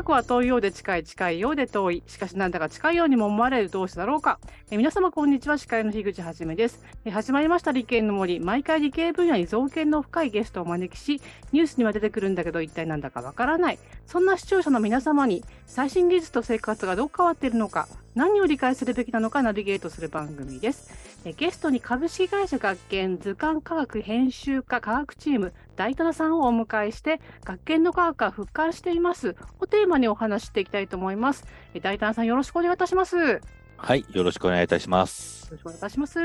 学は遠いようで近い、近いようで遠い。しかしなんだか近いようにも思われる同士だろうか。え皆様こんにちは、司会の樋口はじめです。え始まりました理系の森。毎回理系分野に造形の深いゲストをお招きし、ニュースには出てくるんだけど一体なんだかわからない。そんな視聴者の皆様に最新技術と生活がどう変わっているのか、何を理解するべきなのかナビゲートする番組です。ゲストに株式会社学研図鑑科学編集科科学チーム大棚さんをお迎えして学研の科学が復活していますをテーマにお話していきたいと思います。大棚さんよろしくお願いいたします。はい、よろしくお願いいたします。よろしくお願いいたします。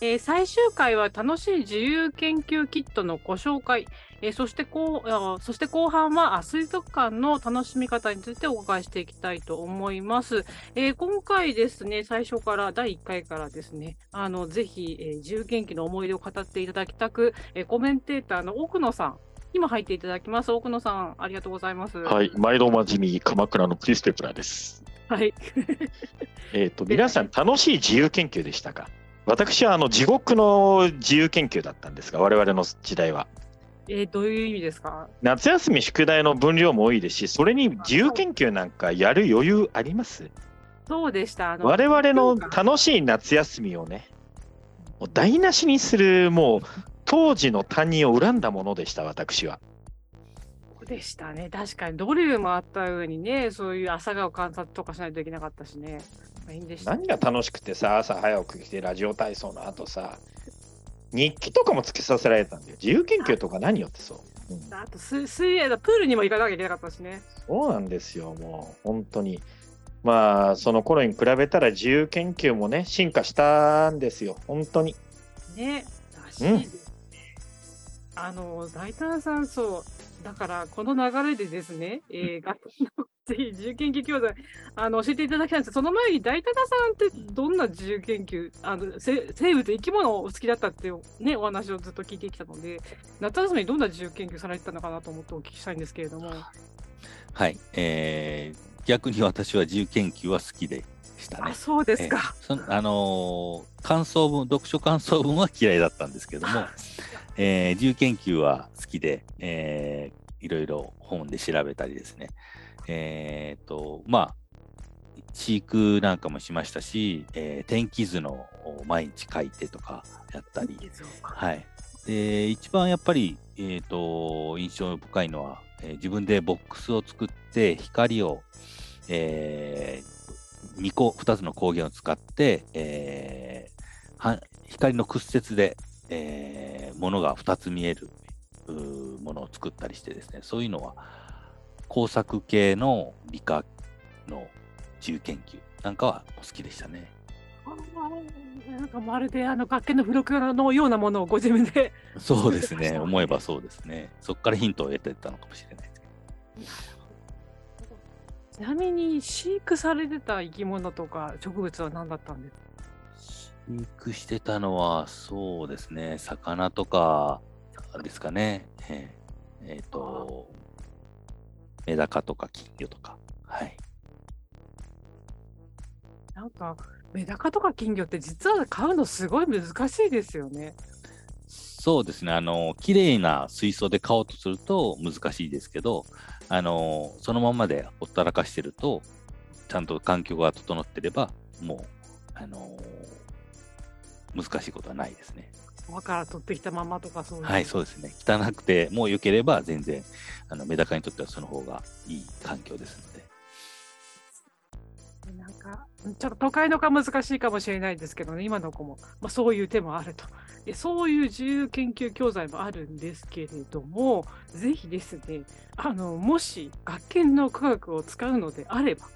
えー、最終回は楽しい自由研究キットのご紹介、えー、そしてこうそして後半は水族館の楽しみ方についてお伺いしていきたいと思います。えー、今回ですね、最初から第1回からですね、あのぜひ、え自由研究の思い出を語っていただきたく、えコメンテーターの奥野さん、今入っていただきます。奥野さん、ありがとうございます。はい、毎度おなじみ、鎌倉のクリス・テプラです。はい。えっと、皆さん、楽しい自由研究でしたか？私はあの地獄の自由研究だったんですが、我々の時代は。えー、どういう意味ですか？夏休み宿題の分量も多いですし、それに自由研究なんかやる余裕あります？そうでした。我々の楽しい夏休みをね、もう台無しにする、もう当時の担任を恨んだものでした、私は。でしたね。確かにドリルもあった上にね、そういう朝顔観察とかしないといけなかったしね。何が楽しくてさ、朝早く来てラジオ体操の後さ、日記とかもつけさせられたんだよ。自由研究とか何よってそう。うん、あと水泳だ、プールにも行かなきゃいけなかったしね。そうなんですよ、もう本当に。まあ、その頃に比べたら自由研究もね、進化したんですよ、本当に。ね、らしいですね。うん、あの、大胆さん、そう、だからこの流れでですね、えー、学のぜひ自由研究教材あの教えていただきたいんです。その前に大忠さんってどんな自由研究あの生物生き物をお好きだったっていう、ね、お話をずっと聞いてきたので夏休みにどんな自由研究されてたのかなと思ってお聞きしたいんですけれども。はい、えー、逆に私は自由研究は好きでしたね。あそうですか。そあのー、感想文読書感想文は嫌いだったんですけどもえー、自由研究は好きで、えー、いろいろ本で調べたりですね、えーとまあ、飼育なんかもしましたし、えー、天気図の毎日書いてとかやったり、はい、で一番やっぱり、えーと、印象深いのは、えー、自分でボックスを作って光を、えー、2, 個2つの光源を使って、えー、光の屈折でえー、ものが2つ見えるものを作ったりしてですね、そういうのは工作系の理科の自由研究なんかは好きでしたね。なんかまるであの楽器の付録のようなものをご自分でそうですね、思えばそうですね。そこからヒントを得てたのかもしれないですけど。ちなみに飼育されてた生き物とか植物は何だったんですか？飼育してたのは、そうですね、魚とかですかね。えっ、ー、えー、と、メダカとか金魚とか。はい。なんか、メダカとか金魚って実は飼うのすごい難しいですよね。そうですね、あの、綺麗な水槽で飼おうとすると難しいですけど、あの、そのままでほったらかしてると、ちゃんと環境が整ってれば、もう、あの難しいことはないですね。川から取ってきたままとかそうはい、そうですね。汚くてもう良ければ全然あのメダカにとってはその方がいい環境ですので。なんかちょっと都会の子は難しいかもしれないですけどね、今の子も、まあ、そういう手もあると。そういう自由研究教材もあるんですけれども、ぜひですね、あのもし学研の科学を使うのであれば、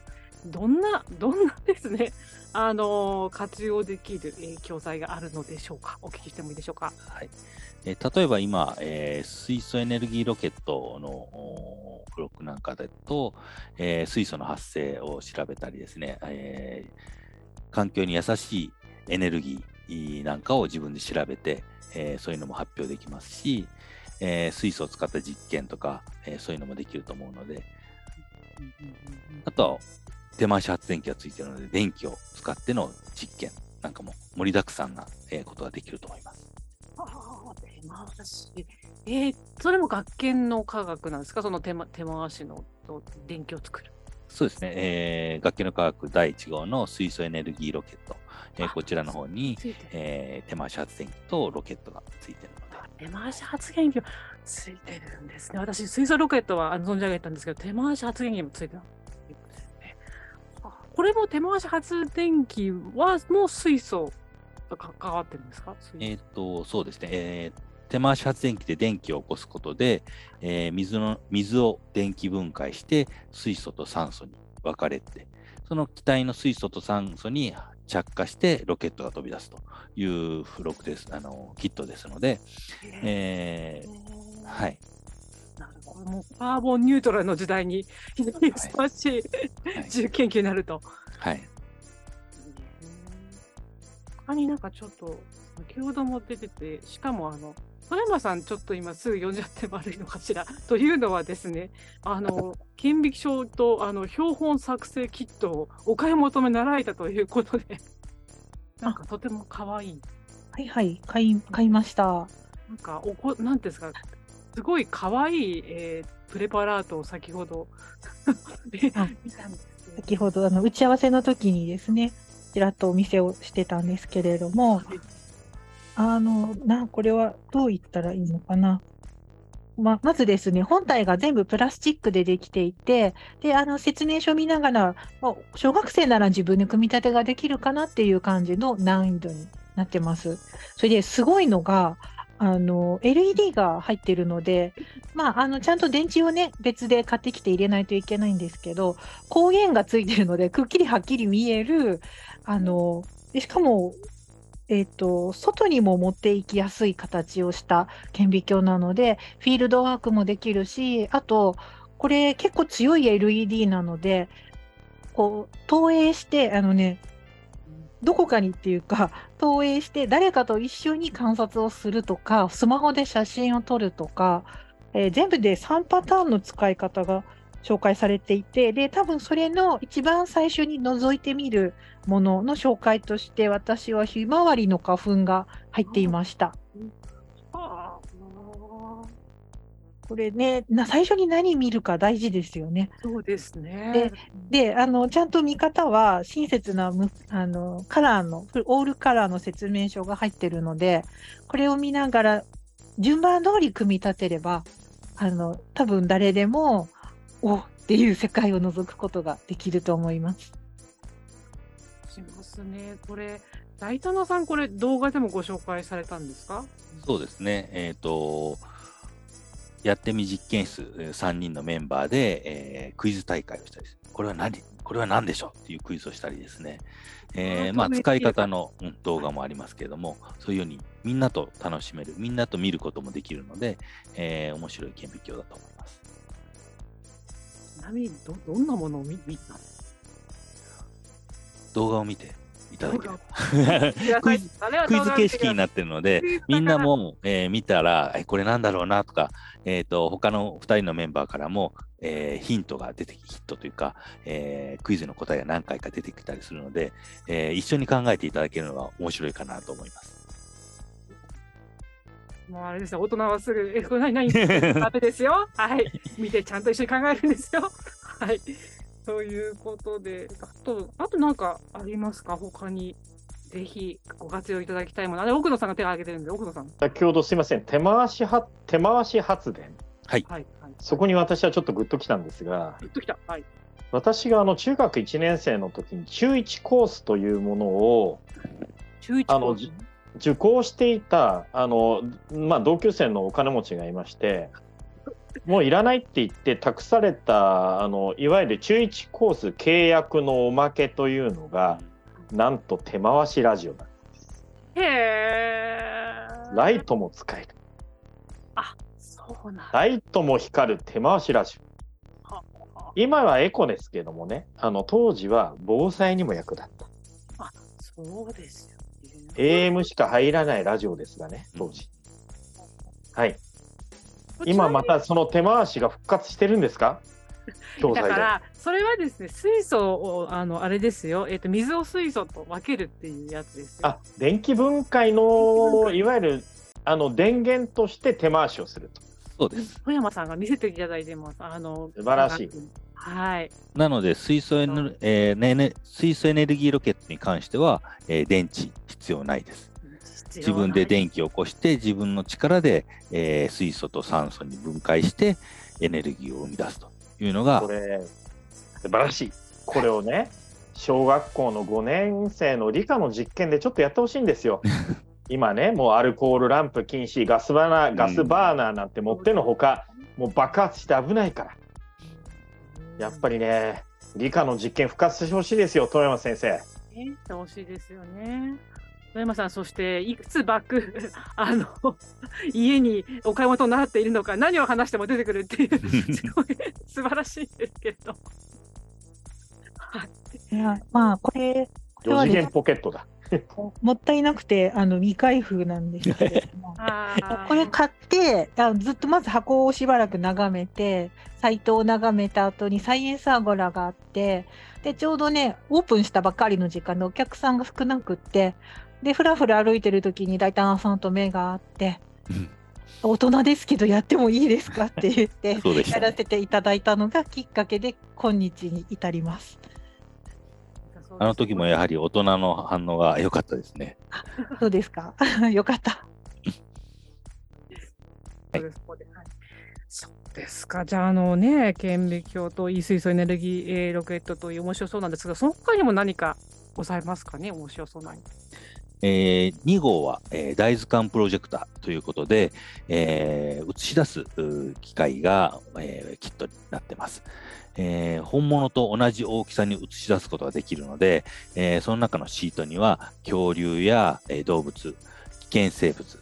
どんな、どんなですね、あの活用できる、教材があるのでしょうか？お聞きしてもいいでしょうか？はいえ、例えば今、えー、水素エネルギーロケットの付録なんかだと、え、水素の発生を調べたりですね、え、環境に優しいエネルギーなんかを自分で調べて、えー、そういうのも発表できますし、えー、水素を使った実験とか、えー、そういうのもできると思うので、あとは手回し発電機がついてるので、電気を使っての実験なんかも盛りだくさんなことができると思います。ああ、手回し。えー、それも学研の科学なんですか？その手,、ま、手回しのと電気を作る。そうですね、えー、楽器の科学第1号の水素エネルギーロケット、えーあこちらの方に、えー手回し発電機とロケットがついてるので、手回し発電機もついてるんですね。私、水素ロケットは存じ上げたんですけど、手回し発電機もついてたということですね。あこれも手回し発電機はもう水素と関わってるんですか？えっ、と、そうですね、えー手回し発電機で電気を起こすことで、えー水の水を電気分解して水素と酸素に分かれて、その気体の水素と酸素に着火してロケットが飛び出すという付録です、あのキットですので、えーは。はいい、なるほど。もうカーボンニュートラルの時代に非常にふさわしいはい重研究になると。はい、他になんかちょっと、先ほども出てて、しかもあの、富山さん、ちょっと今すぐ読んじゃって悪いのかしら？というのはですね、あの、顕微鏡とあの標本作成キットをお買い求めなられたということで、なんかとても可愛い。はいはい、買い買いました。なんかおこ、なんていうんですか、すごい可愛い、えープレパラートを先ほど 見たあんです先ほどあの打ち合わせの時にですね、ちらっとお見せをしてたんですけれども、あの、な、これはどう言ったらいいのかな。ままずですね、本体が全部プラスチックでできていて、で、あの、説明書を見ながら、ま小学生なら自分で組み立てができるかなっていう感じの難易度になってます。それですごいのが、あの、LED が入ってるので、まあ、あの、ちゃんと電池をね、別で買ってきて入れないといけないんですけど、光源がついてるので、くっきりはっきり見える、あの、でしかも、えっ、と、外にも持っていきやすい形をした顕微鏡なので、フィールドワークもできるし、あと、これ結構強い LED なので、こう、投影して、あのね、どこかにっていうか、投影して誰かと一緒に観察をするとか、スマホで写真を撮るとか、えー全部で3パターンの使い方が紹介されていて、で、多分それの一番最初に覗いてみるものの紹介として、私はひまわりの花粉が入っていました。これね、な最初に何見るか大事ですよね。そうですね。で、あの、ちゃんと見方は親切なむあのカラーの、オールカラーの説明書が入ってるので、これを見ながら順番通り組み立てれば、あの、多分誰でも、おっていう世界を覗くことができると思います。しますね。これ、大田野さん、これ動画でもご紹介されたんですか？そうですね、えっ、と、やってみ実験室3人のメンバーで、えークイズ大会をしたりこれは何？これは何でしょう？っていうクイズをしたりですね、えーまあ、使い方の、うん動画もありますけれども、そういうようにみんなと楽しめる、みんなと見ることもできるので、えー面白い顕微鏡だと思います。ちなみにど、どんなものを見見たんです動画を見ていただければかクイズクイズ形式にっなってるのでみんなも、えー見たら、えこれなんだろうなとか、えー、と他の2人のメンバーからも、えーヒントが出てき、ヒットというか、えークイズの答えが何回か出てきたりするので、えー一緒に考えていただけるのが面白いかなと思います。もうあれですね、大人はすぐ、え、これ何何ダメですよ。はい。見てちゃんと一緒に考えるんですよ。はい。ということで、あと、あとなんかありますか？他に。ぜひご活用いただきたいもの。あれ、奥野さんが手を挙げてるんで、奥野さん。先ほどすいません、手回しは手回し発電、はい。はい。そこに私はちょっとグッときたんですが、グッときた。はい。私があの中学1年生の時に中1コースというものを中一あのじ受講していたあの、まあ、同級生のお金持ちがいまして、もういらないって言って託されたあのいわゆる中1コース契約のおまけというのが、なんと手回しラジオだ。へえ。ライトも使える。そうなんだ。ライトも光る手回しラジオ。今はエコですけどもね、あの当時は防災にも役立った。そうですよ、ね。AM しか入らないラジオですがね、当時。はい。今またその手回しが復活してるんですか？教材で。だから、それはですね、水素を、あの、あれですよ、えっ、と、水を水素と分けるっていうやつですよ。あ、電気分解の、いわゆる、あの電源として手回しをすると。そうです。富山さんが見せていただいてます。あの素晴らしい。はい。なので水素エネル、えーねね水素エネルギーロケットに関しては、えー電池必要ないです。自分で電気を起こして自分の力で、えー水素と酸素に分解してエネルギーを生み出すというのがこれ素晴らしい。これをね小学校の5年生の理科の実験でちょっとやってほしいんですよ。今ねもうアルコールランプ禁止ガスバーナーガスバーナーなんて持ってのほか、もう爆発して危ないからやっぱりね理科の実験復活してほしいですよ富山先生。ね、してほしいですよね。富山さん、そしていくつバック、あの、家にお買い物になっているのか、何を話しても出てくるっていう、すごい素晴らしいですけど。はいいやまあこれこれ4はね次元ポケットだ。もったいなくてあの未開封なんですけれども これ買ってあずっとまず箱をしばらく眺めてサイトを眺めた後にサイエンスアゴラがあってでちょうどねオープンしたばっかりの時間でお客さんが少なくってでふらふら歩いてる時に大胆さんと目が合ってうん「大人ですけどやってもいいですか?」って言って。やらせていただいたのがきっかけで今日に至ります。あの時もやはり大人の反応が良かったですね。そうですか よかった。はいそうですか。じゃあ、あのね、顕微鏡といい水素エネルギーえーロケットという面白そうなんですが、その他にも何かございますかね、面白そうなの。えー2号は、えー大図鑑プロジェクターということで、えー映し出す機械が、えキットになってます。え本物と同じ大きさに映し出すことができるので、えその中のシートには恐竜や、え動物、危険生物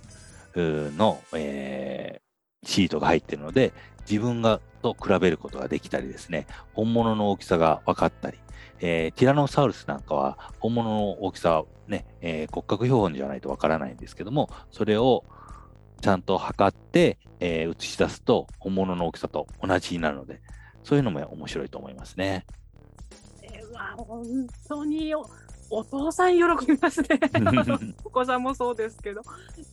の、えシートが入っているので、自分がと比べることができたりですね、本物の大きさが分かったり、えーティラノサウルスなんかは本物の大きさね、えー骨格標本じゃないとわからないんですけども、それをちゃんと測って、えー映し出すと本物の大きさと同じになるので、そういうのも面白いと思いますね。えーわ本当におお父さん喜びますね。お子さんもそうですけど。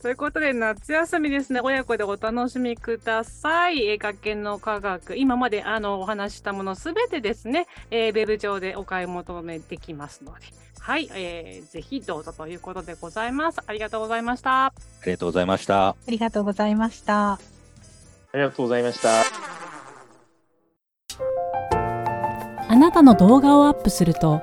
ということで、夏休みですね、親子でお楽しみください。えー学研の科学、今まであのお話ししたものすべてですね、えーウェブ上でお買い求めできますので、はい、えーぜひどうぞということでございます。ありがとうございました。ありがとうございました。ありがとうございました。ありがとうございました。あなたの動画をアップすると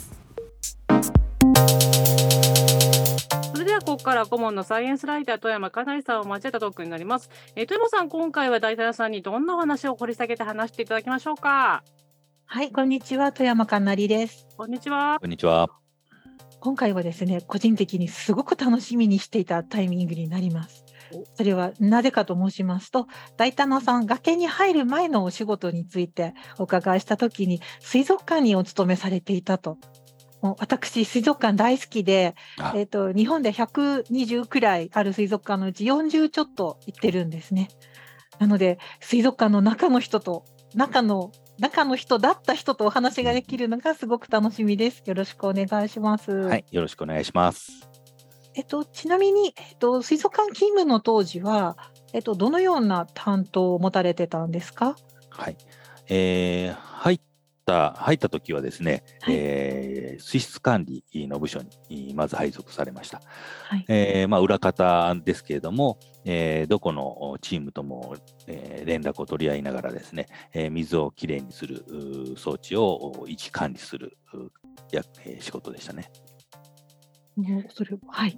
から顧問のサイエンスライター富山かなりさんを交えたトークになります。えー、富山さん、今回は大体さんにどんなお話を掘り下げて話していただきましょうか？はい、こんにちは、富山かなりです。こんにちは。こんにちは。今回はですね、個人的にすごく楽しみにしていたタイミングになりますお。それはなぜかと申しますと、大田野さん、崖に入る前のお仕事についてお伺いしたときに、水族館にお勤めされていたと。もう私、水族館大好きで、あえっと日本で120くらいある水族館のうち40ちょっと行ってるんですね。なので、水族館の中の人と、中の中の人だった人とお話ができるのがすごく楽しみです。よろしくお願いします。はい、よろしくお願いします。えっと、ちなみに、えっと、水族館勤務の当時は、えっと、どのような担当を持たれてたんですか？はい。えー入った、入った時はですね、はいえー水質管理の部署にまず配属されました。はい。えーまあ、裏方ですけれども、えーどこのチームとも、えー連絡を取り合いながらですね、えー水をきれいにする装置を位置管理するうや、えー仕事でしたね。もうそれはい。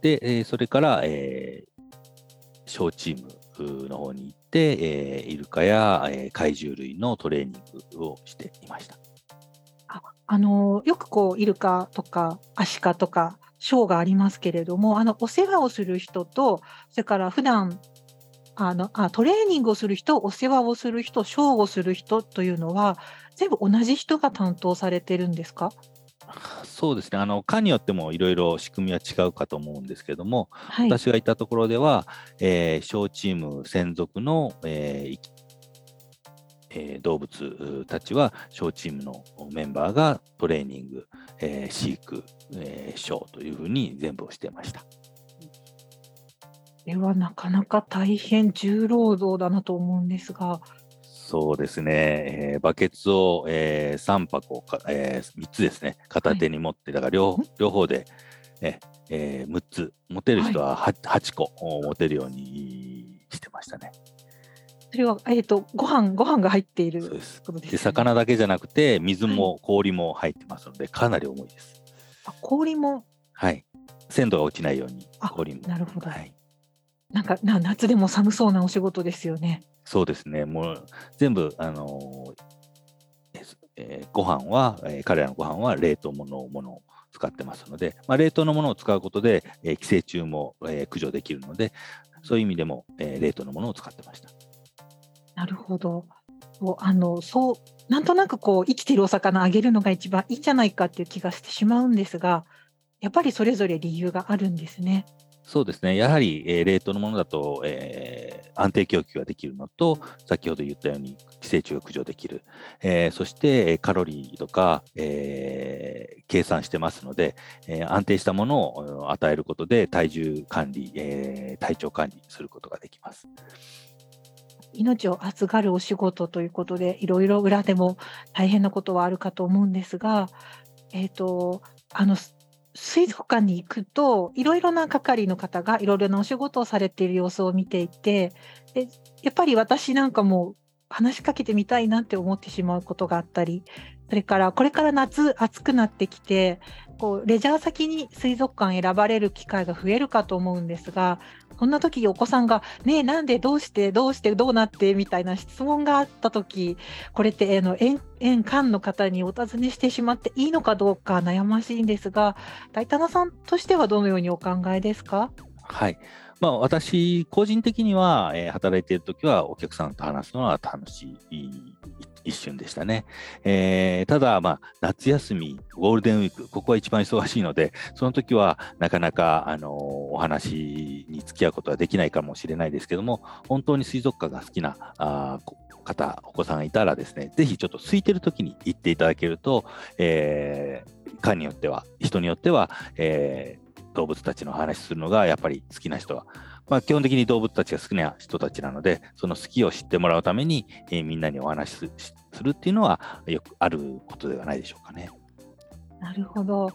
で、えーそれから、えー小チームの方に行って、えーイルカや、えー怪獣類のトレーニングをしていました。あのよくこうイルカとかアシカとかショーがありますけれどもあのお世話をする人とそれから普段あのあトレーニングをする人、お世話をする人、ショーをする人というのは、全部同じ人が担当されてるんですか？そうですね、あの科によってもいろいろ仕組みは違うかと思うんですけども、はい。私がいたところでは、えー小チーム専属の、えーいえー動物たちは小チームのメンバーがトレーニング、えー飼育、えーショーというふうに全部をしてました。ではなかなか大変重労働だなと思うんですが、そうですね、えーバケツを、え3箱か、え3つですね、片手に持って、だから両ん両方で、ええー6つ、持てる人は 8, 8個持てるようにしてましたね。それは、えっ、と、ご飯、ご飯が入っていることですで魚だけじゃなくて、水も氷も入ってますので、かなり重いです。あ氷も、はい。鮮度が落ちないように、あ氷も。なるほどはい。なんかな夏でも寒そうなお仕事ですよね。そうですね。もう全部、あのえーご飯は、えー彼らのご飯は冷凍物をものを使ってますので、まあ、冷凍のものを使うことで、えー寄生虫も、えー駆除できるので、そういう意味でも、えー冷凍のものを使ってました。なるほど。あのそうなんとなくこう生きてるお魚あげるのが一番いいんじゃないかっていう気がしてしまうんですが、やっぱりそれぞれ理由があるんですね。そうですね。やはり、えー冷凍のものだと、えー安定供給ができるのと、先ほど言ったように寄生虫が駆除できる。えーそして、カロリーとか、えー計算してますので、えー安定したものを与えることで体重管理、えー体調管理することができます。命を預かるお仕事ということで、いろいろ裏でも大変なことはあるかと思うんですが、えっ、と、あの、水族館に行くと、いろいろな係の方がいろいろなお仕事をされている様子を見ていて、でやっぱり私なんかも話しかけてみたいなって思ってしまうことがあったり、それからこれから夏暑くなってきて、こうレジャー先に水族館選ばれる機会が増えるかと思うんですが、そんな時お子さんが「ねえなんでどうしてどうしてどうなって?」みたいな質問があった時これってあの園園館の方にお尋ねしてしまっていいのかどうか悩ましいんですが大棚さんとしてはどのようにお考えですか？はい。まあ、私、個人的には、えー働いているときは、お客さんと話すのは楽しい一瞬でしたね。えーただ、まあ、夏休み、ゴールデンウィーク、ここは一番忙しいので、その時はなかなか、あのーお話に付き合うことはできないかもしれないですけども、本当に水族館が好きなあ方、お子さんがいたらですね、ぜひちょっと空いてる時に行っていただけると、えー館によっては、人によっては、えー動物たちの話するのがやっぱり好きな人は、まあ、基本的に動物たちが好きな人たちなので、その好きを知ってもらうために、えーみんなにお話しするっていうのはよくあることではないでしょうかね。なるほど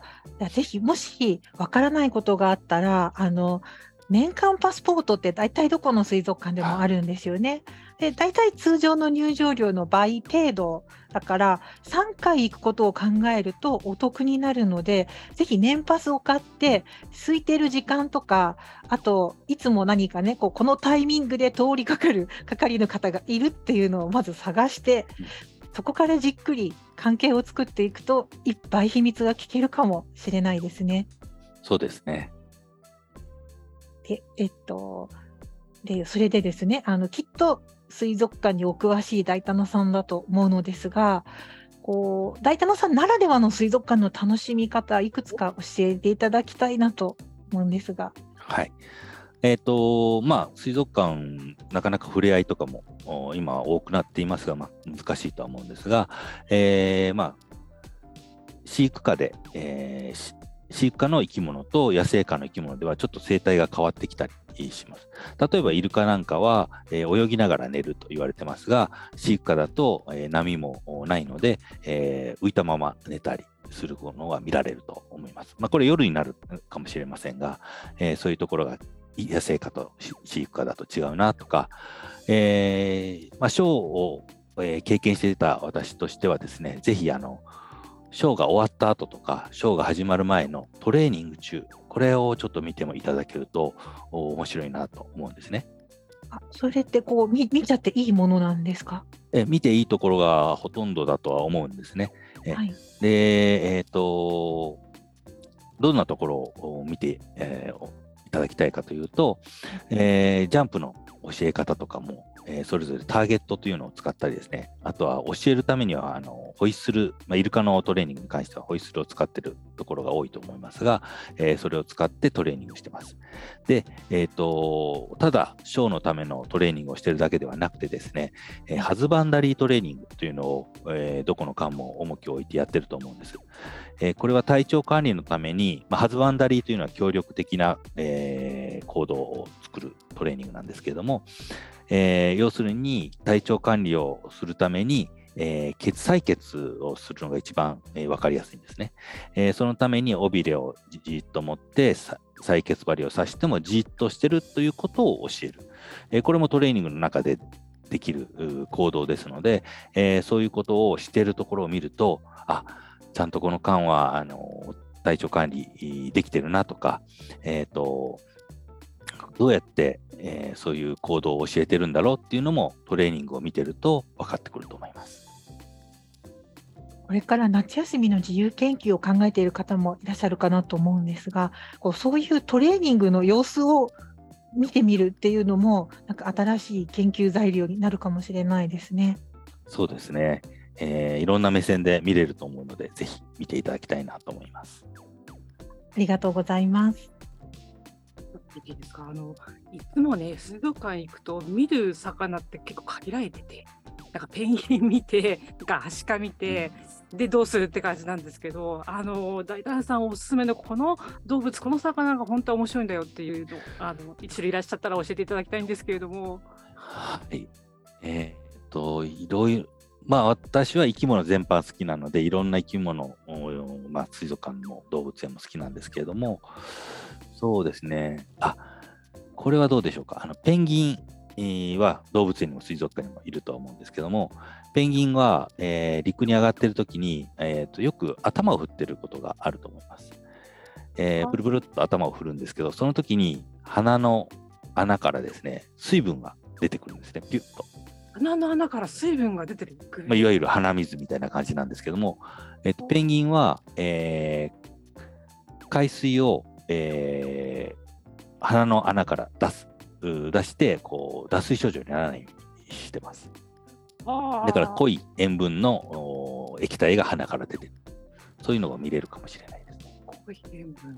ぜひもしわからないことがあったらあの年間パスポートって大体どこの水族館でもあるんですよね。で大体通常の入場料の倍程度だから3回行くことを考えるとお得になるのでぜひ年パスを買って空いてる時間とかあといつも何かねこうこのタイミングで通りかかる 係の方がいるっていうのをまず探してそこからじっくり関係を作っていくといっぱい秘密が聞けるかもしれないですね。そうですね。で、えっと、で、それでですね、あの、きっと水族館にお詳しい大棚さんだと思うのですが、こう、大棚さんならではの水族館の楽しみ方、いくつか教えていただきたいなと思うんですが。はい。えっ、と、まあ、水族館、なかなか触れ合いとかも今多くなっていますが、まあ、難しいとは思うんですが、えーまあ、飼育下で、えー飼育下の生き物と野生下の生き物ではちょっと生態が変わってきたりします。例えばイルカなんかは、えー泳ぎながら寝ると言われてますが、飼育下だと、えー波もないので、えー浮いたまま寝たりするものが見られると思います。まあ、これ夜になるかもしれませんが、えそういうところが野生下と飼育下だと違うなとか、えまあ、ショーを、え経験していた私としてはですね、ぜひあの、ショーが終わった後とか、ショーが始まる前のトレーニング中、これをちょっと見てもいただけるとお面白いなと思うんですね。あそれってこう見見ちゃっていいものなんですか？え見ていいところがほとんどだとは思うんですね。えはい。で、えっ、と、どんなところを見て、えーいただきたいかというと、えージャンプのお教え方とかも、えーそれぞれターゲットというのを使ったりですね、あとは教えるためにはあのホイッスル、まあ、イルカのトレーニングに関してはホイッスルを使っているところが多いと思いますが、えーそれを使ってトレーニングしてます。で、えー、とただ、ショーのためのトレーニングをしているだけではなくてですね、えーハズバンダリートレーニングというのを、えーどこの館も重きを置いてやってると思うんです。えーこれは体調管理のために、まあ、ハズバンダリーというのは協力的な、えー行動を作るトレーニングなんですけれども、えー要するに体調管理をするために、えー血採血をするのが一番、えー分かりやすいんですね。えーそのために尾びれをじっと持って採血針を刺してもじっとしてるということを教える。えーこれもトレーニングの中でできる行動ですので、えーそういうことをしているところを見ると、あちゃんとこの間はあの体調管理できてるなとか、えー、とどうやって、えーそういう行動を教えてるんだろうっていうのもトレーニングを見てると分かってくると思います。これから夏休みの自由研究を考えている方もいらっしゃるかなと思うんですが、こうそういうトレーニングの様子を見てみるっていうのも、なんか新しい研究材料になるかもしれないですね。そうですね、えーいろんな目線で見れると思うので、ぜひ見ていただきたいなと思います。ありがとうございます。いいですかあのいつもね、水族館行くと見る魚って結構限られてて、なんかペンギン見て、なんかアシカ見て、でどうするって感じなんですけど、あの大胆さんおすすめのこの動物、この魚が本当は面白いんだよっていうの、あの一種類いらっしゃったら教えていただきたいんですけれども。はい。えーっと、いろいろ、まあ私は生き物全般好きなので、いろんな生き物、おまあ水族館も動物園も好きなんですけれども、そうですね。あ、これはどうでしょうか？あの、ペンギンえーは動物園にも水族館にもいると思うんですけども、ペンギンは、えー陸に上がってる時に、えーっとよく頭を振ってることがあると思います。えーあブルブルっと頭を振るんですけど、その時に鼻の穴からですね、水分が出てくるんですね、ピュッと。鼻の穴から水分が出てる。まあ、いわゆる鼻水みたいな感じなんですけども、えっと、ペンギンは、えー海水を、えー鼻の穴から出す、う出して、こう、脱水症状にならないようにしてます。だから濃い。い塩分のお液体が鼻から出てる。そういうのが見れるかもしれないですね。濃い塩分。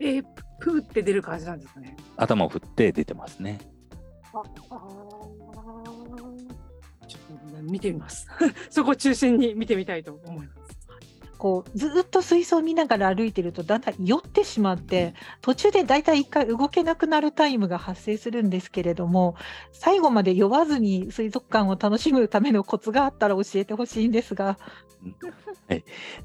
えー、プーって出る感じなんですかね。頭を振って出てますね。ああーちょっとね見てみます。そこを中心に見てみたいと思います。こうずっと水槽を見ながら歩いてるとだんだん酔ってしまって途中でだいたい一回動けなくなるタイムが発生するんですけれども最後まで酔わずに水族館を楽しむためのコツがあったら教えてほしいんですが。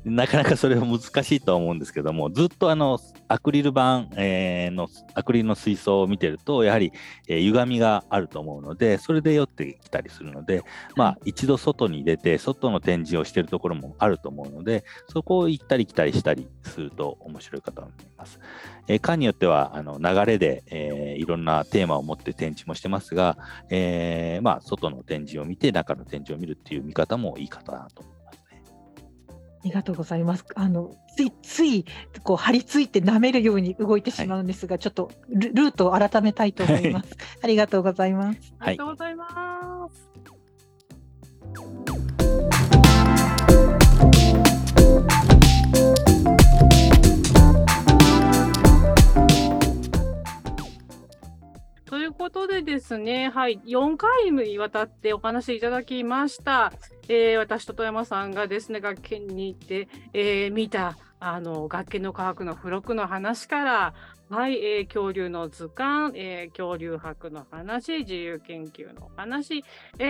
なかなかそれは難しいとは思うんですけども、ずっとあのアクリル板、えーのアクリルの水槽を見てると、やはり、えー歪みがあると思うので、それで酔ってきたりするので、まあ、一度外に出て、外の展示をしているところもあると思うので、そこを行ったり来たりしたりすると面白いかと思います。えー館によってはあの流れで、えーいろんなテーマを持って展示もしてますが、えーまあ、外の展示を見て、中の展示を見るっていう見方もいいかなと思いますね。ありがとうございます。あのついついこう張り付いて舐めるように動いてしまうんですが、ちょっとルルートを改めたいと思います。ありがとうございます。ありがとうございます。ことでですね、はい、4回にわたってお話いただきました。えー私と富山さんがですね、学研に行って、えー見たあの学研の科学の付録の話から、はい、えー恐竜の図鑑、えー恐竜博の話、自由研究の話、え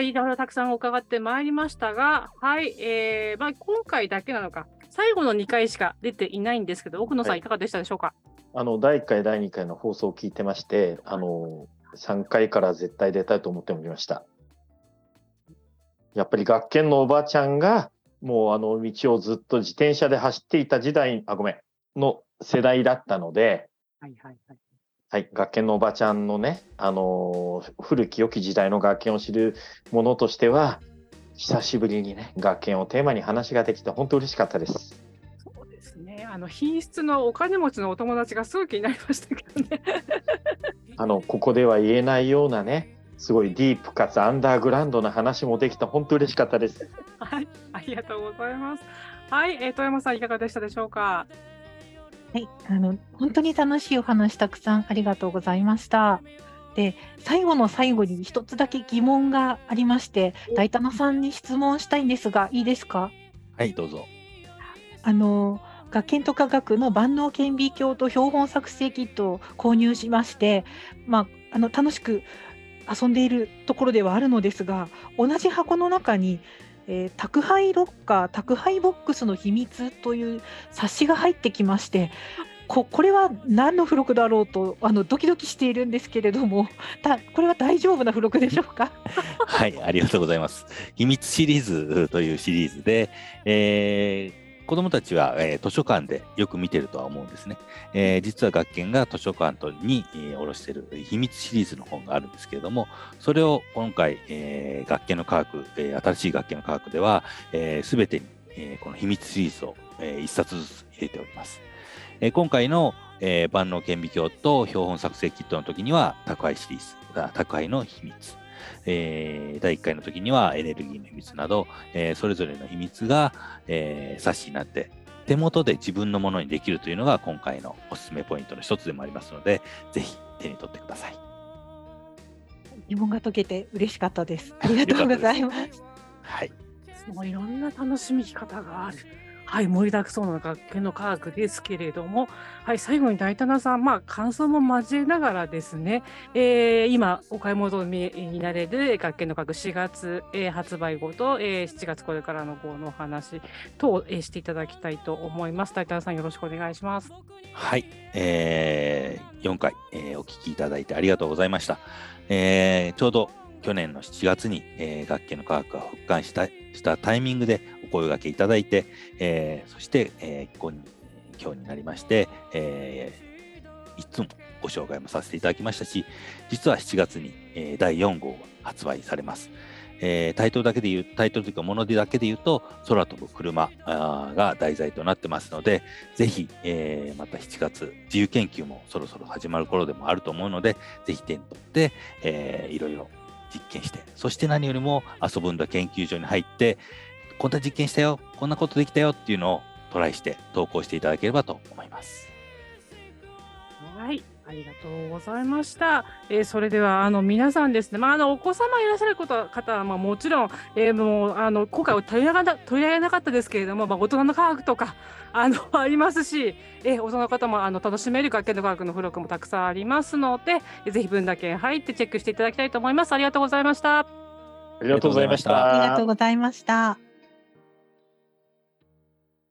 ーいろいろたくさん伺ってまいりましたが、はい、えーまあ、今回だけなのか、最後の2回しか出ていないんですけど、奥野さん、はいいかがでしたでしょうか？あの第1回、第2回の放送を聞いてまして、あの3回から絶対出たいと思っておりました。やっぱり学研のおばちゃんが、もうあの道をずっと自転車で走っていた時代、あ、ごめん、の世代だったので、はいはいはい。はい、学研のおばちゃんのね、あの古き良き時代の学研を知るものとしては、久しぶりにね、学研をテーマに話ができて、本当嬉しかったです。あの品質のお金持ちのお友達がすごい気になりましたけどね。あのここでは言えないようなねすごいディープかつアンダーグラウンドな話もできた本当嬉しかったです。はい、ありがとうございます。はい、えー、富山さんいかがでしたでしょうか？はい、あの本当に楽しいお話たくさんありがとうございました。で、最後の最後に一つだけ疑問がありまして、大田野さんに質問したいんですが、いいですか？はい、どうぞ。あの学研と科学の万能顕微鏡と標本作成キットを購入しまして、まあ、あの楽しく遊んでいるところではあるのですが同じ箱の中に、えー宅配ロッカー宅配ボックスの秘密という冊子が入ってきましてここれは何の付録だろうとあのドキドキしているんですけれども たこれは大丈夫な付録でしょうか？はい、ありがとうございます。秘密シリーズというシリーズで、えー子どもたちは、えー図書館でよく見てるとは思うんですね。えー実は学研が図書館とに、えー、卸している秘密シリーズの本があるんですけれども、それを今回、えー学研の科学、えー新しい学研の科学では、す、べ、てに、えーこの秘密シリーズを、えー一冊ずつ入れております。えー今回の、えー万能顕微鏡と標本作成キットの時には宅配シリーズ、あ宅配の秘密。えー第1回の時にはエネルギーの秘密など、えーそれぞれの秘密が、えー冊子になって手元で自分のものにできるというのが今回のおすすめポイントの一つでもありますのでぜひ手に取ってください。疑問が解けて嬉しかったですありがとうございますはい、もういろんな楽しみ方がある。はい、盛りだくさんの学研の科学ですけれども、はい、最後に大棚さん、まあ、感想も交えながらですね、えー今、お買い物になれる学研の科学4月、えー発売後と、えー7月これからの号のお話等、えーしていただきたいと思います。大棚さん、よろしくお願いします。はいえー4回、えーお聞きいただいてありがとうございました。えーちょうど去年の7月に、えー学研の科学が復刊したしたタイミングで声掛けいただいて、えーそして、えー今日になりまして、えーいつもご紹介もさせていただきましたし、実は7月に、えー第4号が発売されます。えータイトルだけで言う、タイトルというか、ものでだけで言うと、空飛ぶ車が題材となってますので、ぜひ、えーまた7月、自由研究もそろそろ始まる頃でもあると思うので、ぜひ手に取って、えーいろいろ実験して、そして何よりも遊ぶんだ研究所に入って、こんな実験したよ、こんなことできたよっていうのをトライして投稿していただければと思います。はい、ありがとうございました。えーそれではあの皆さんですね、まああのお子様いらっしゃること方はまあもちろん、えーもうあの今回は取り上げな取り上げなかったですけれども、まあ大人の科学とか あのありますし、えー大人の方もあの楽しめる学研の科学の付録もたくさんありますので、えーぜひ文だけ入ってチェックしていただきたいと思います。ありがとうございました。ありがとうございましたありがとう。ございました